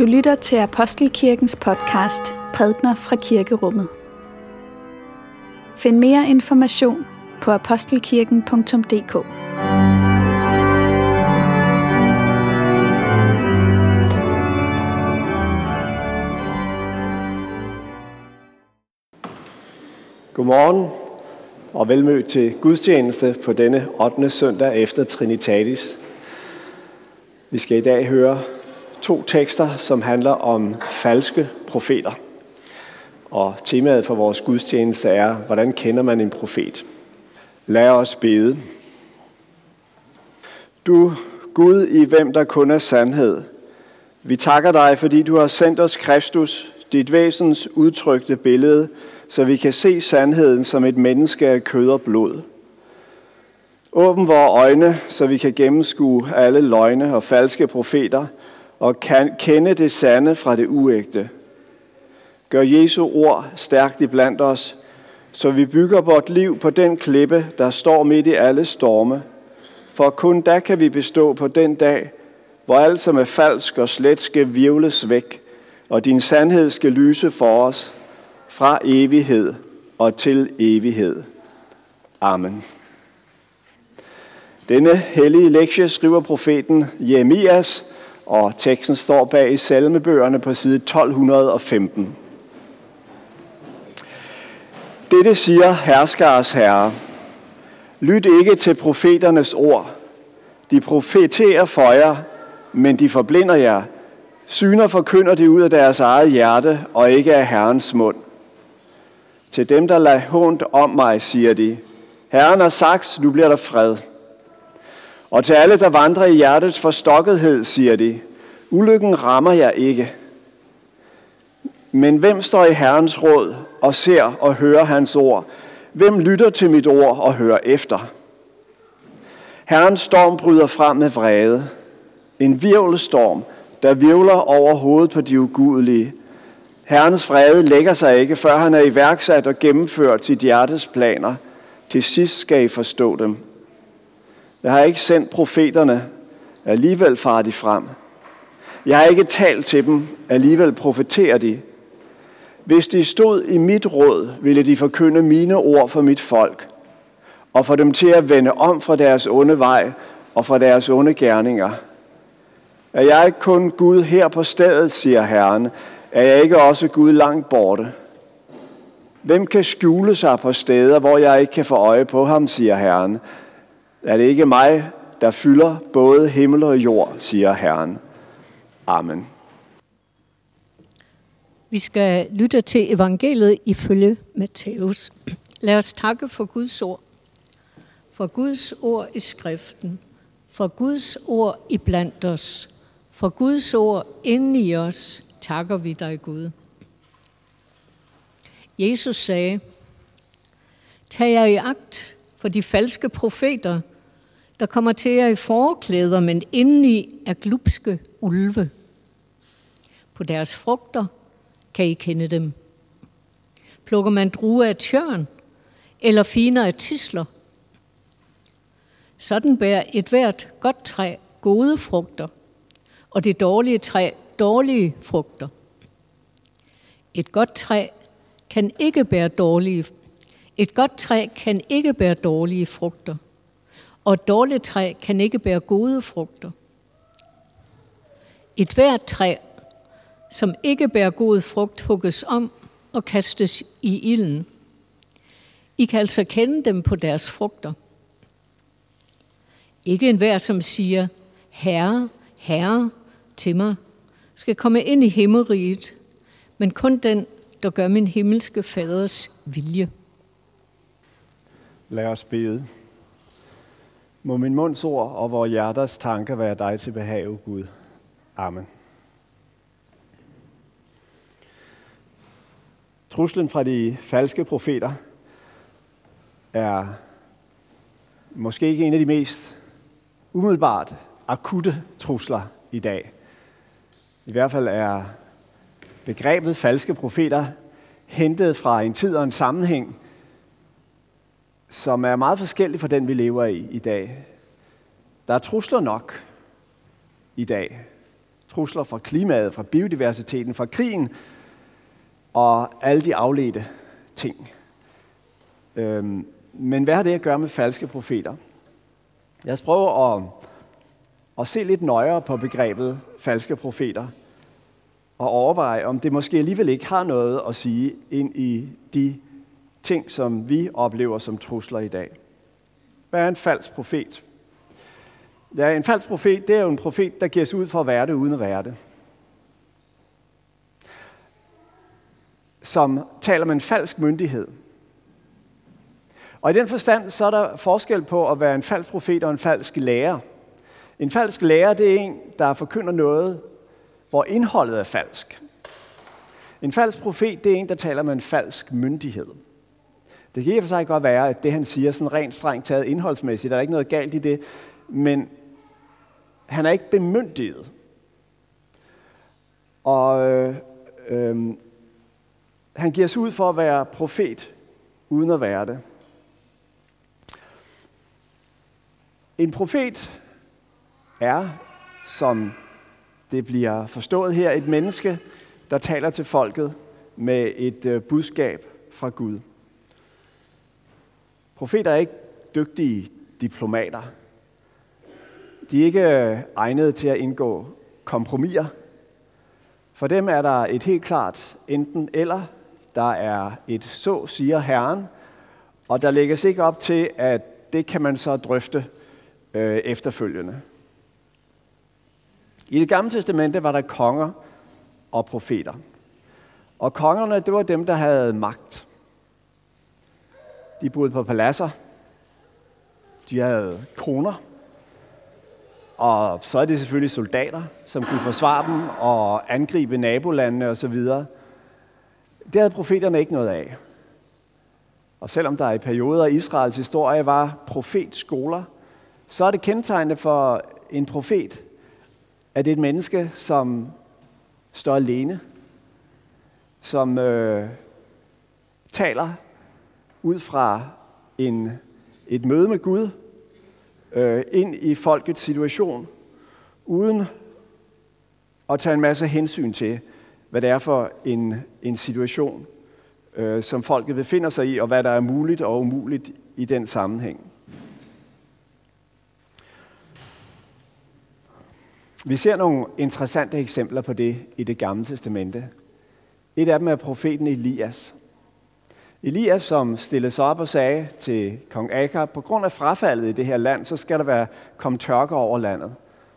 Du lytter til Apostelkirkens podcast Prædner fra Kirkerummet. Find mere information på apostelkirken.dk. Godmorgen og velmødt til gudstjeneste på denne 8. søndag efter Trinitatis. Vi skal i dag høre to tekster, som handler om falske profeter. Og temaet for vores gudstjeneste er, hvordan kender man en profet? Lad os bede. Du, Gud, i hvem der kun er sandhed. Vi takker dig, fordi du har sendt os Kristus, dit væsens udtrykte billede, så vi kan se sandheden som et menneske af kød og blod. Åbn vores øjne, så vi kan gennemskue alle løgne og falske profeter og kan kende det sande fra det uægte. Gør Jesu ord stærkt iblandt os, så vi bygger vort liv på den klippe, der står midt i alle storme. For kun da kan vi bestå på den dag, hvor alt som er falsk og slet skal virvles væk, og din sandhed skal lyse for os fra evighed og til evighed. Amen. Denne hellige lektie skriver profeten Jeremias, og teksten står bag i salmebøgerne på side 1215. Dette siger herskares herre. Lyt ikke til profeternes ord. De profeterer for jer, men de forblinder jer. Syner forkynder de ud af deres eget hjerte og ikke af Herrens mund. Til dem, der lader hånd om mig, siger de, Herren har sagt, nu bliver der fred. Og til alle, der vandrer i hjertets forstokkethed, siger de, ulykken rammer jer ikke. Men hvem står i Herrens råd og ser og hører hans ord? Hvem lytter til mit ord og hører efter? Herrens storm bryder frem med vrede. En virvelstorm, der virvler over hovedet på de ugudelige. Herrens vrede lægger sig ikke, før han er iværksat og gennemført sit hjertes planer. Til sidst skal I forstå dem. Jeg har ikke sendt profeterne, alligevel farer de frem. Jeg har ikke talt til dem, alligevel profeterer de. Hvis de stod i mit råd, ville de forkynde mine ord for mit folk, og få dem til at vende om fra deres onde vej og fra deres onde gerninger. Er jeg ikke kun Gud her på stedet, siger Herren, er jeg ikke også Gud langt borte? Hvem kan skjule sig på steder, hvor jeg ikke kan få øje på ham, siger Herren. Er det ikke mig, der fylder både himmel og jord, siger Herren. Amen. Vi skal lytte til evangeliet ifølge Matthæus. Lad os takke for Guds ord. For Guds ord i skriften. For Guds ord i blandt os. For Guds ord inde i os takker vi dig, Gud. Jesus sagde, Tag jer i agt for de falske profeter, der kommer til jer i forklæder, men indeni er glupske ulve. På deres frugter kan I kende dem. Plukker man druer af tjørn, eller finer af tisler? Sådan bærer et hvert godt træ gode frugter, og det dårlige træ dårlige frugter. Et godt træ kan ikke bære dårlige et godt træ kan ikke bære dårlige frugter, og et dårligt træ kan ikke bære gode frugter. Et hvert træ, som ikke bærer god frugt, hugges om og kastes i ilden. I kan altså kende dem på deres frugter. Ikke enhver, som siger, Herre, Herre til mig, skal komme ind i himmeriget, men kun den, der gør min himmelske faders vilje. Lad os bede. Må min munds ord og vores hjerters tanker være dig til behag, Gud. Amen. Truslen fra de falske profeter er måske ikke en af de mest umiddelbart akutte trusler i dag. I hvert fald er begrebet falske profeter hentet fra en tid og en sammenhæng, som er meget forskellig fra den, vi lever i i dag. Der er trusler nok i dag. Trusler fra klimaet, fra biodiversiteten, fra krigen og alle de afledte ting. Øhm, men hvad har det at gøre med falske profeter? Jeg os prøve at, at se lidt nøjere på begrebet falske profeter og overveje, om det måske alligevel ikke har noget at sige ind i de ting, som vi oplever som trusler i dag. Hvad er en falsk profet? Ja, en falsk profet, det er jo en profet, der giver sig ud for at være det, uden at være det. Som taler med en falsk myndighed. Og i den forstand, så er der forskel på at være en falsk profet og en falsk lærer. En falsk lærer, det er en, der forkynder noget, hvor indholdet er falsk. En falsk profet, det er en, der taler med en falsk myndighed. Det kan i og for sig godt være, at det han siger, sådan rent strengt taget indholdsmæssigt, der er ikke noget galt i det, men han er ikke bemyndiget. Og øh, øh, han giver sig ud for at være profet, uden at være det. En profet er, som det bliver forstået her, et menneske, der taler til folket med et øh, budskab fra Gud. Profeter er ikke dygtige diplomater. De er ikke øh, egnede til at indgå kompromiser. For dem er der et helt klart enten eller. Der er et så siger Herren, og der lægges ikke op til, at det kan man så drøfte øh, efterfølgende. I det gamle testamente var der konger og profeter. Og kongerne, det var dem, der havde magt. De boede på paladser. De havde kroner. Og så er det selvfølgelig soldater, som kunne forsvare dem og angribe nabolandene osv. Det havde profeterne ikke noget af. Og selvom der i perioder af Israels historie var profetskoler, så er det kendetegnende for en profet, at det er et menneske, som står alene, som øh, taler ud fra en, et møde med Gud øh, ind i folkets situation, uden at tage en masse hensyn til, hvad det er for en, en situation, øh, som folket befinder sig i, og hvad der er muligt og umuligt i den sammenhæng. Vi ser nogle interessante eksempler på det i det gamle testamente. Et af dem er profeten Elias. Elias, som stillede sig op og sagde til kong Akab, på grund af frafaldet i det her land, så skal der være komme tørke over landet.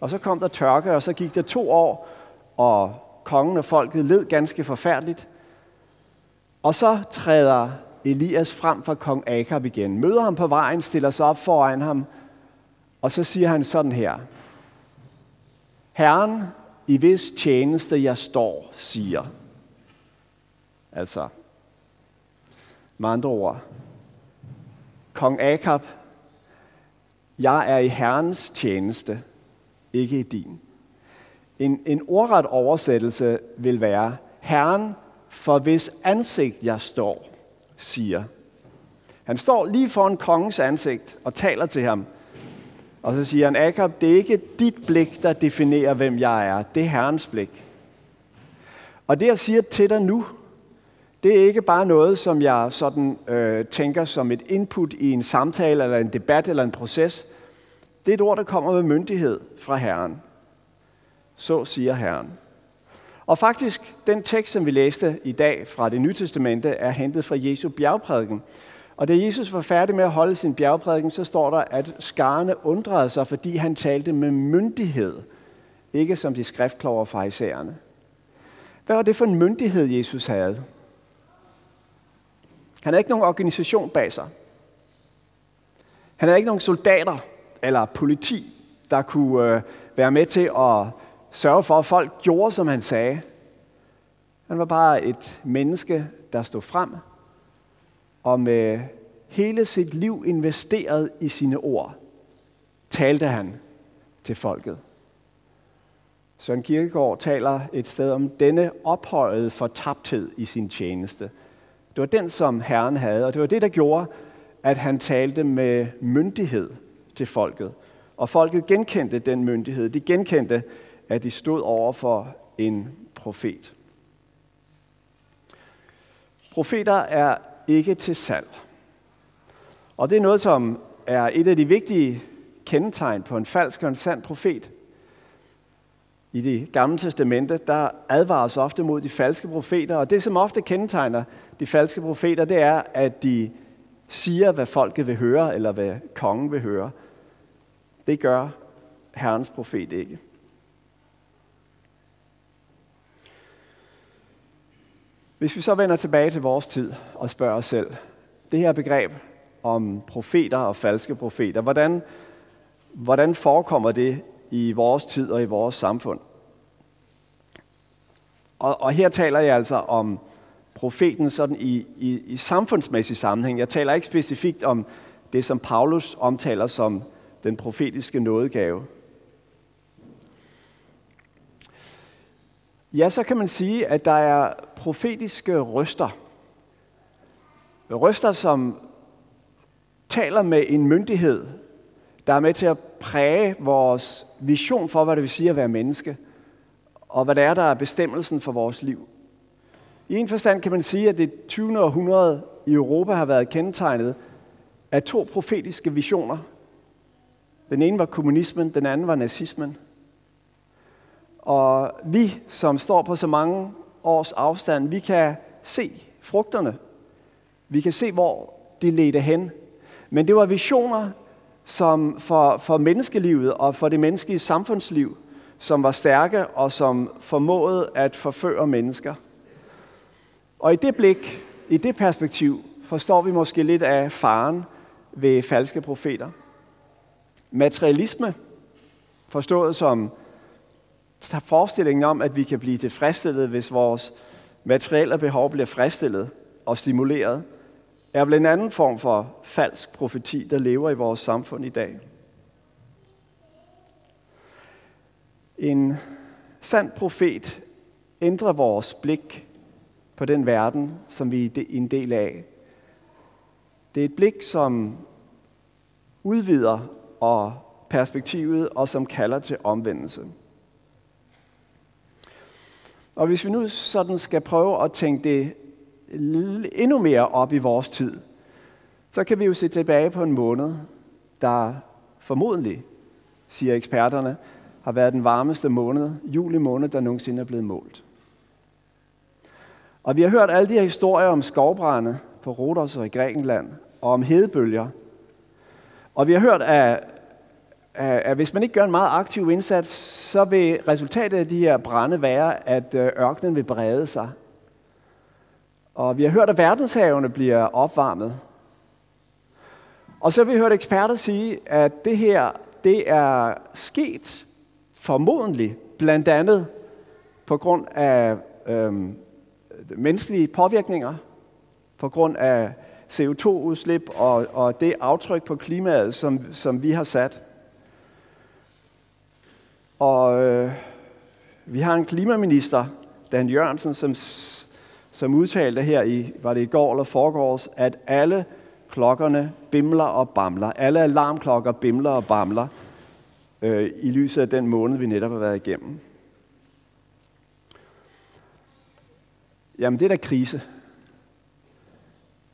Og så kom der tørke, og så gik der to år, og kongen og folket led ganske forfærdeligt. Og så træder Elias frem for kong Akab igen, møder ham på vejen, stiller sig op foran ham, og så siger han sådan her. Herren, i hvis tjeneste jeg står, siger. Altså, med andre ord, Kong Akab, jeg er i Herrens tjeneste, ikke i din. En, en ordret oversættelse vil være, Herren, for hvis ansigt jeg står, siger. Han står lige foran kongens ansigt og taler til ham. Og så siger han, Akab, det er ikke dit blik, der definerer, hvem jeg er. Det er Herrens blik. Og det, jeg siger til dig nu, det er ikke bare noget, som jeg sådan øh, tænker som et input i en samtale, eller en debat, eller en proces. Det er et ord, der kommer med myndighed fra Herren. Så siger Herren. Og faktisk, den tekst, som vi læste i dag fra det nye testamente, er hentet fra Jesu bjergprædiken. Og da Jesus var færdig med at holde sin bjergprædiken, så står der, at skarne undrede sig, fordi han talte med myndighed, ikke som de skriftklover fra isærerne. Hvad var det for en myndighed, Jesus havde? Han havde ikke nogen organisation bag sig. Han havde ikke nogen soldater eller politi, der kunne øh, være med til at sørge for, at folk gjorde, som han sagde. Han var bare et menneske, der stod frem og med hele sit liv investeret i sine ord, talte han til folket. Søren Kierkegaard taler et sted om denne ophøjede fortabthed i sin tjeneste. Det var den, som Herren havde, og det var det, der gjorde, at han talte med myndighed til folket. Og folket genkendte den myndighed. De genkendte, at de stod over for en profet. Profeter er ikke til salg. Og det er noget, som er et af de vigtige kendetegn på en falsk og en sand profet. I det gamle testamente, der advares ofte mod de falske profeter, og det, som ofte kendetegner de falske profeter, det er, at de siger, hvad folket vil høre, eller hvad kongen vil høre. Det gør Herrens profet ikke. Hvis vi så vender tilbage til vores tid og spørger os selv, det her begreb om profeter og falske profeter, hvordan, hvordan forekommer det i vores tid og i vores samfund? Og, og her taler jeg altså om profeten sådan i, i, i samfundsmæssig sammenhæng. Jeg taler ikke specifikt om det, som Paulus omtaler som den profetiske nådegave. Ja, så kan man sige, at der er profetiske røster. Røster, som taler med en myndighed, der er med til at præge vores vision for, hvad det vil sige at være menneske, og hvad det er, der er bestemmelsen for vores liv. I en forstand kan man sige, at det 20. århundrede i Europa har været kendetegnet af to profetiske visioner. Den ene var kommunismen, den anden var nazismen. Og vi, som står på så mange års afstand, vi kan se frugterne. Vi kan se, hvor de ledte hen. Men det var visioner som for, for menneskelivet og for det menneskelige samfundsliv, som var stærke og som formåede at forføre mennesker. Og i det blik, i det perspektiv, forstår vi måske lidt af faren ved falske profeter. Materialisme, forstået som forestillingen om, at vi kan blive tilfredsstillet, hvis vores materielle behov bliver fristillet og stimuleret, er vel en anden form for falsk profeti, der lever i vores samfund i dag. En sand profet ændrer vores blik på den verden, som vi er en del af. Det er et blik, som udvider og perspektivet, og som kalder til omvendelse. Og hvis vi nu sådan skal prøve at tænke det endnu mere op i vores tid, så kan vi jo se tilbage på en måned, der formodentlig, siger eksperterne, har været den varmeste måned, juli måned, der nogensinde er blevet målt. Og vi har hørt alle de her historier om skovbrænde på Rodos og i Grækenland, og om hedebølger. Og vi har hørt, at, at, hvis man ikke gør en meget aktiv indsats, så vil resultatet af de her brænde være, at øh, ørkenen vil brede sig. Og vi har hørt, at verdenshavene bliver opvarmet. Og så har vi hørt eksperter sige, at det her det er sket formodentlig blandt andet på grund af øhm, menneskelige påvirkninger, på grund af CO2-udslip og, og det aftryk på klimaet, som, som vi har sat. Og øh, vi har en klimaminister, Dan Jørgensen, som, som udtalte her i, var det i går eller forgårs, at alle klokkerne bimler og bamler. Alle alarmklokker bimler og bamler øh, i lyset af den måned, vi netop har været igennem. Jamen, det er da krise.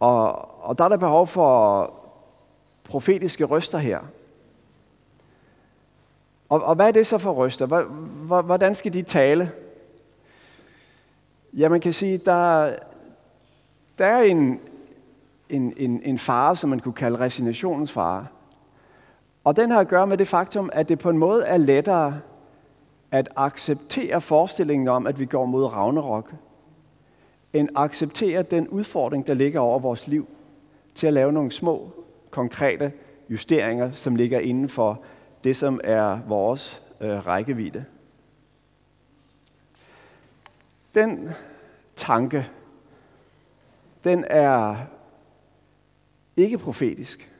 Og, og der er der behov for profetiske røster her. Og, og hvad er det så for røster? Hvordan skal de tale? Ja, man kan sige, der, der er en, en, en, en fare, som man kunne kalde resignationens fare. Og den har at gøre med det faktum, at det på en måde er lettere at acceptere forestillingen om, at vi går mod Ragnarok, end acceptere den udfordring, der ligger over vores liv, til at lave nogle små, konkrete justeringer, som ligger inden for det, som er vores øh, rækkevidde. Den tanke, den er ikke profetisk.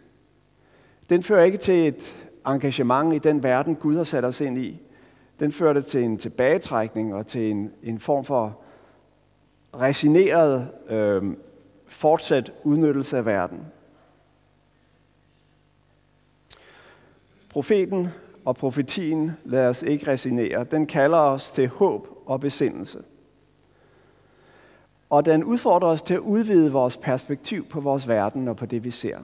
Den fører ikke til et engagement i den verden, Gud har sat os ind i. Den fører det til en tilbagetrækning og til en, en form for resigneret øh, fortsat udnyttelse af verden. Profeten og profetien, lader os ikke resignere, den kalder os til håb og besindelse. Og den udfordrer os til at udvide vores perspektiv på vores verden og på det, vi ser.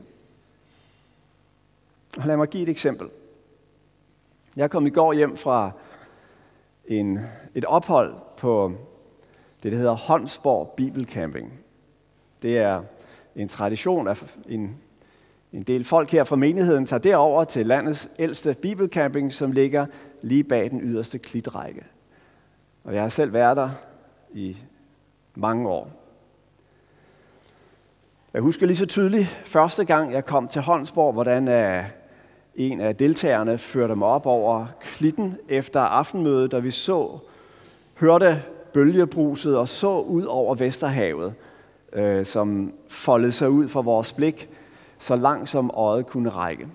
Lad mig give et eksempel. Jeg kom i går hjem fra en, et ophold på det, der hedder Holmsborg Bibelcamping. Det er en tradition, at en, en del folk her fra menigheden tager derover til landets ældste bibelcamping, som ligger lige bag den yderste klitrække. Og jeg har selv været der i mange år. Jeg husker lige så tydeligt første gang, jeg kom til Holmsborg, hvordan øh, en af deltagerne førte mig op over klitten efter aftenmødet, da vi så, hørte bølgebruset og så ud over Vesterhavet, øh, som foldede sig ud for vores blik, så langt som øjet kunne række.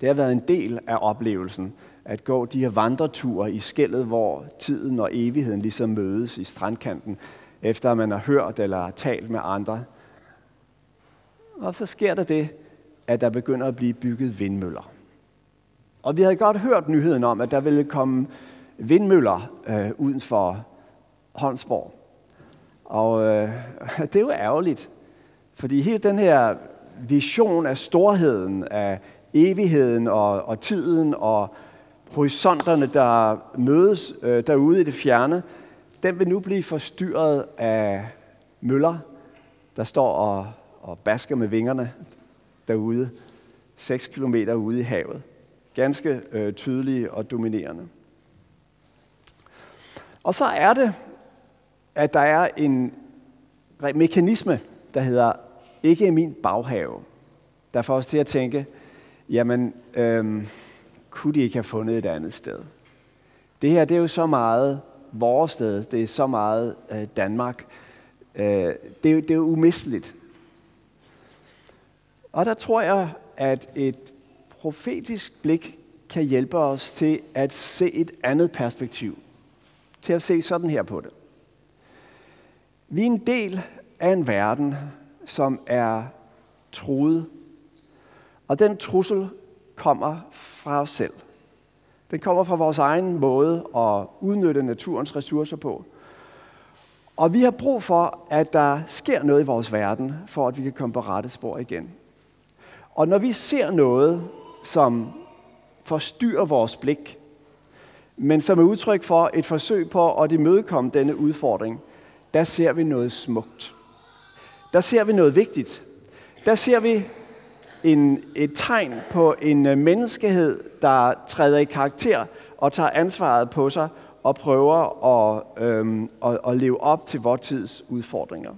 Det har været en del af oplevelsen at gå de her vandreture i skældet, hvor tiden og evigheden ligesom mødes i strandkanten, efter man har hørt eller talt med andre. Og så sker der det, at der begynder at blive bygget vindmøller. Og vi havde godt hørt nyheden om, at der ville komme vindmøller øh, uden for Hånsborg. Og øh, det er jo ærgerligt, fordi hele den her vision af storheden, af evigheden og, og tiden og horisonterne, der mødes øh, derude i det fjerne, den vil nu blive forstyrret af møller, der står og, og basker med vingerne derude, 6 km ude i havet. Ganske øh, tydelige og dominerende. Og så er det, at der er en mekanisme, der hedder ikke min baghave, der får os til at tænke, jamen, øh, kunne de ikke have fundet et andet sted? Det her, det er jo så meget vores sted, det er så meget øh, Danmark. Øh, det, er, det er jo umisteligt. Og der tror jeg, at et profetisk blik kan hjælpe os til at se et andet perspektiv. Til at se sådan her på det. Vi er en del af en verden, som er truet. Og den trussel kommer fra os selv. Den kommer fra vores egen måde at udnytte naturens ressourcer på. Og vi har brug for, at der sker noget i vores verden, for at vi kan komme på rette spor igen. Og når vi ser noget, som forstyrrer vores blik, men som er udtryk for et forsøg på at imødekomme denne udfordring, der ser vi noget smukt. Der ser vi noget vigtigt. Der ser vi en, et tegn på en øh, menneskehed, der træder i karakter og tager ansvaret på sig og prøver at, øhm, at, at leve op til vores tids udfordringer.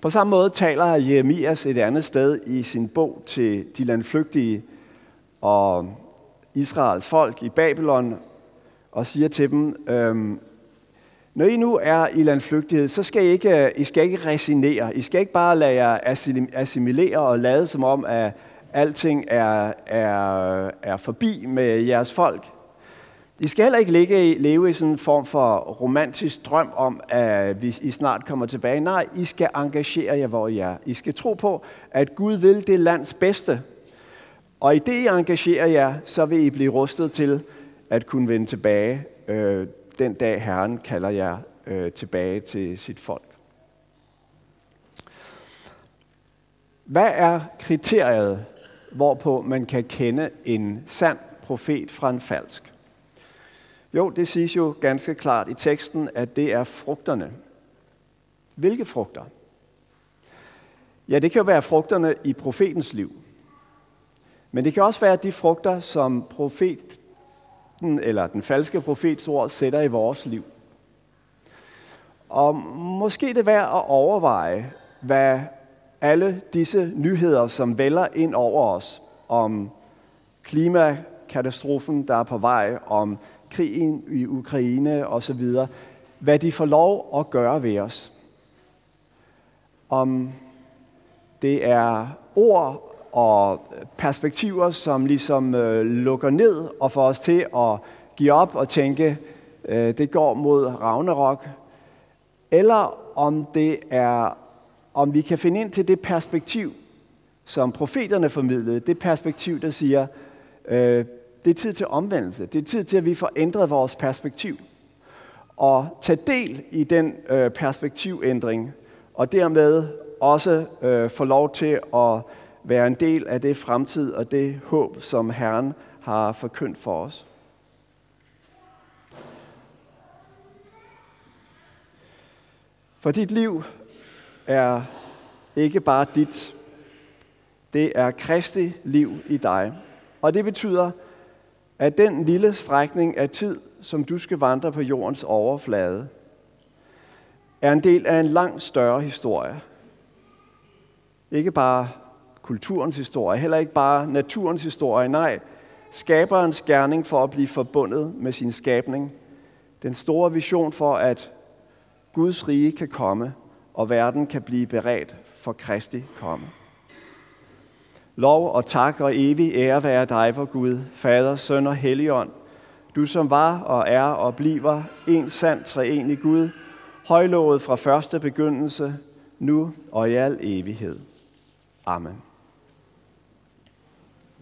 På samme måde taler Jeremias et andet sted i sin bog til de landflygtige og Israels folk i Babylon og siger til dem, øhm, når I nu er i landflygtighed, så skal I ikke, øh, I skal ikke resignere. I skal ikke bare lade jer assimilere og lade som om, at alting er, er, er forbi med jeres folk. I skal heller ikke ligge, leve i sådan en form for romantisk drøm om, at vi, I snart kommer tilbage. Nej, I skal engagere jer, hvor I er. I skal tro på, at Gud vil det lands bedste. Og i det, I engagerer jer, så vil I blive rustet til at kunne vende tilbage øh, den dag Herren kalder jer øh, tilbage til sit folk. Hvad er kriteriet, hvorpå man kan kende en sand profet fra en falsk? Jo, det siges jo ganske klart i teksten, at det er frugterne. Hvilke frugter? Ja, det kan jo være frugterne i profetens liv. Men det kan også være de frugter, som profet profeten eller den falske profets ord sætter i vores liv. Og måske det er værd at overveje, hvad alle disse nyheder, som vælger ind over os, om klimakatastrofen, der er på vej, om krigen i Ukraine osv., hvad de får lov at gøre ved os. Om det er ord og perspektiver, som ligesom øh, lukker ned og får os til at give op og tænke, øh, det går mod Ragnarok, eller om det er, om vi kan finde ind til det perspektiv, som profeterne formidlede, det perspektiv, der siger, øh, det er tid til omvendelse. Det er tid til, at vi får ændret vores perspektiv. Og tage del i den øh, perspektivændring, og dermed også øh, få lov til at være en del af det fremtid og det håb, som Herren har forkyndt for os. For dit liv er ikke bare dit. Det er Kristi liv i dig. Og det betyder, at den lille strækning af tid, som du skal vandre på jordens overflade, er en del af en langt større historie. Ikke bare kulturens historie, heller ikke bare naturens historie, nej, skaberens gerning for at blive forbundet med sin skabning. Den store vision for, at Guds rige kan komme, og verden kan blive beredt for Kristi komme. Lov og tak og evig ære være dig, for Gud, Fader, Søn og Helligånd, du som var og er og bliver en sand treenig Gud, højlovet fra første begyndelse, nu og i al evighed. Amen.